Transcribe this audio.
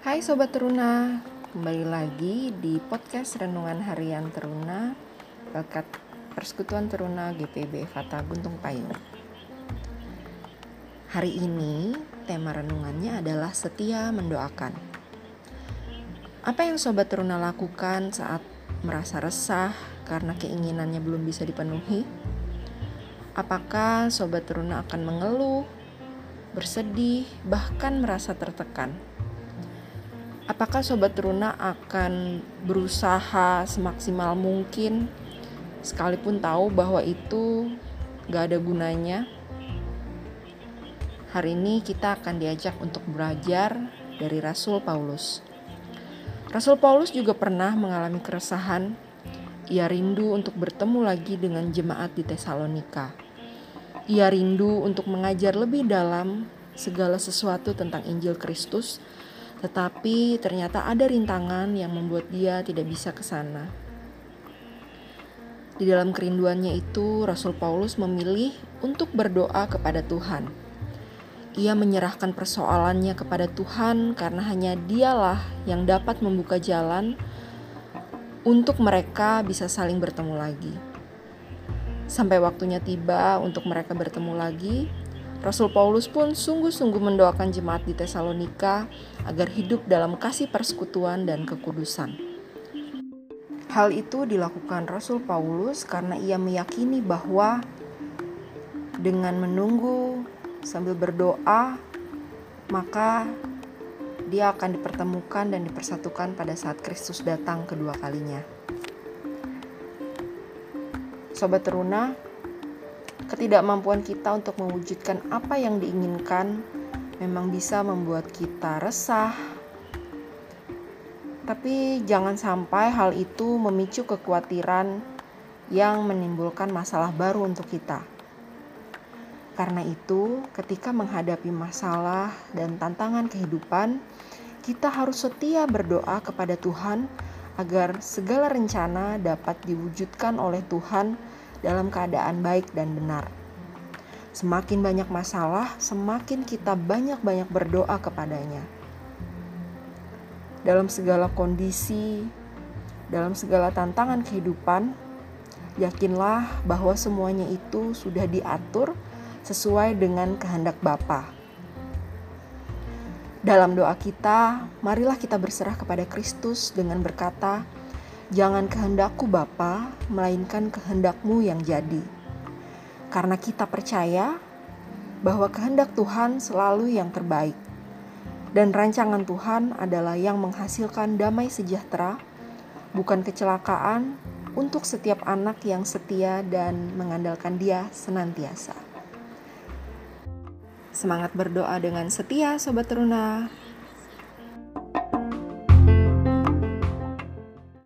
Hai Sobat Teruna, kembali lagi di podcast Renungan Harian Teruna Berkat Persekutuan Teruna GPB Fata Guntung Payung Hari ini tema renungannya adalah setia mendoakan Apa yang Sobat Teruna lakukan saat merasa resah karena keinginannya belum bisa dipenuhi? Apakah Sobat Teruna akan mengeluh, bersedih, bahkan merasa tertekan? Apakah Sobat Teruna akan berusaha semaksimal mungkin sekalipun tahu bahwa itu gak ada gunanya? Hari ini kita akan diajak untuk belajar dari Rasul Paulus. Rasul Paulus juga pernah mengalami keresahan. Ia rindu untuk bertemu lagi dengan jemaat di Tesalonika. Ia rindu untuk mengajar lebih dalam segala sesuatu tentang Injil Kristus tetapi ternyata ada rintangan yang membuat dia tidak bisa ke sana. Di dalam kerinduannya itu, Rasul Paulus memilih untuk berdoa kepada Tuhan. Ia menyerahkan persoalannya kepada Tuhan karena hanya Dialah yang dapat membuka jalan untuk mereka bisa saling bertemu lagi. Sampai waktunya tiba untuk mereka bertemu lagi, Rasul Paulus pun sungguh-sungguh mendoakan jemaat di Tesalonika agar hidup dalam kasih persekutuan dan kekudusan. Hal itu dilakukan Rasul Paulus karena ia meyakini bahwa dengan menunggu sambil berdoa, maka dia akan dipertemukan dan dipersatukan pada saat Kristus datang kedua kalinya. Sobat Teruna, ketidakmampuan kita untuk mewujudkan apa yang diinginkan memang bisa membuat kita resah. Tapi jangan sampai hal itu memicu kekhawatiran yang menimbulkan masalah baru untuk kita. Karena itu, ketika menghadapi masalah dan tantangan kehidupan, kita harus setia berdoa kepada Tuhan agar segala rencana dapat diwujudkan oleh Tuhan dalam keadaan baik dan benar. Semakin banyak masalah, semakin kita banyak-banyak berdoa kepadanya. Dalam segala kondisi, dalam segala tantangan kehidupan, yakinlah bahwa semuanya itu sudah diatur sesuai dengan kehendak Bapa. Dalam doa kita, marilah kita berserah kepada Kristus dengan berkata, Jangan kehendakku Bapa, melainkan kehendakmu yang jadi. Karena kita percaya bahwa kehendak Tuhan selalu yang terbaik. Dan rancangan Tuhan adalah yang menghasilkan damai sejahtera, bukan kecelakaan, untuk setiap anak yang setia dan mengandalkan Dia senantiasa. Semangat berdoa dengan setia, Sobat Teruna.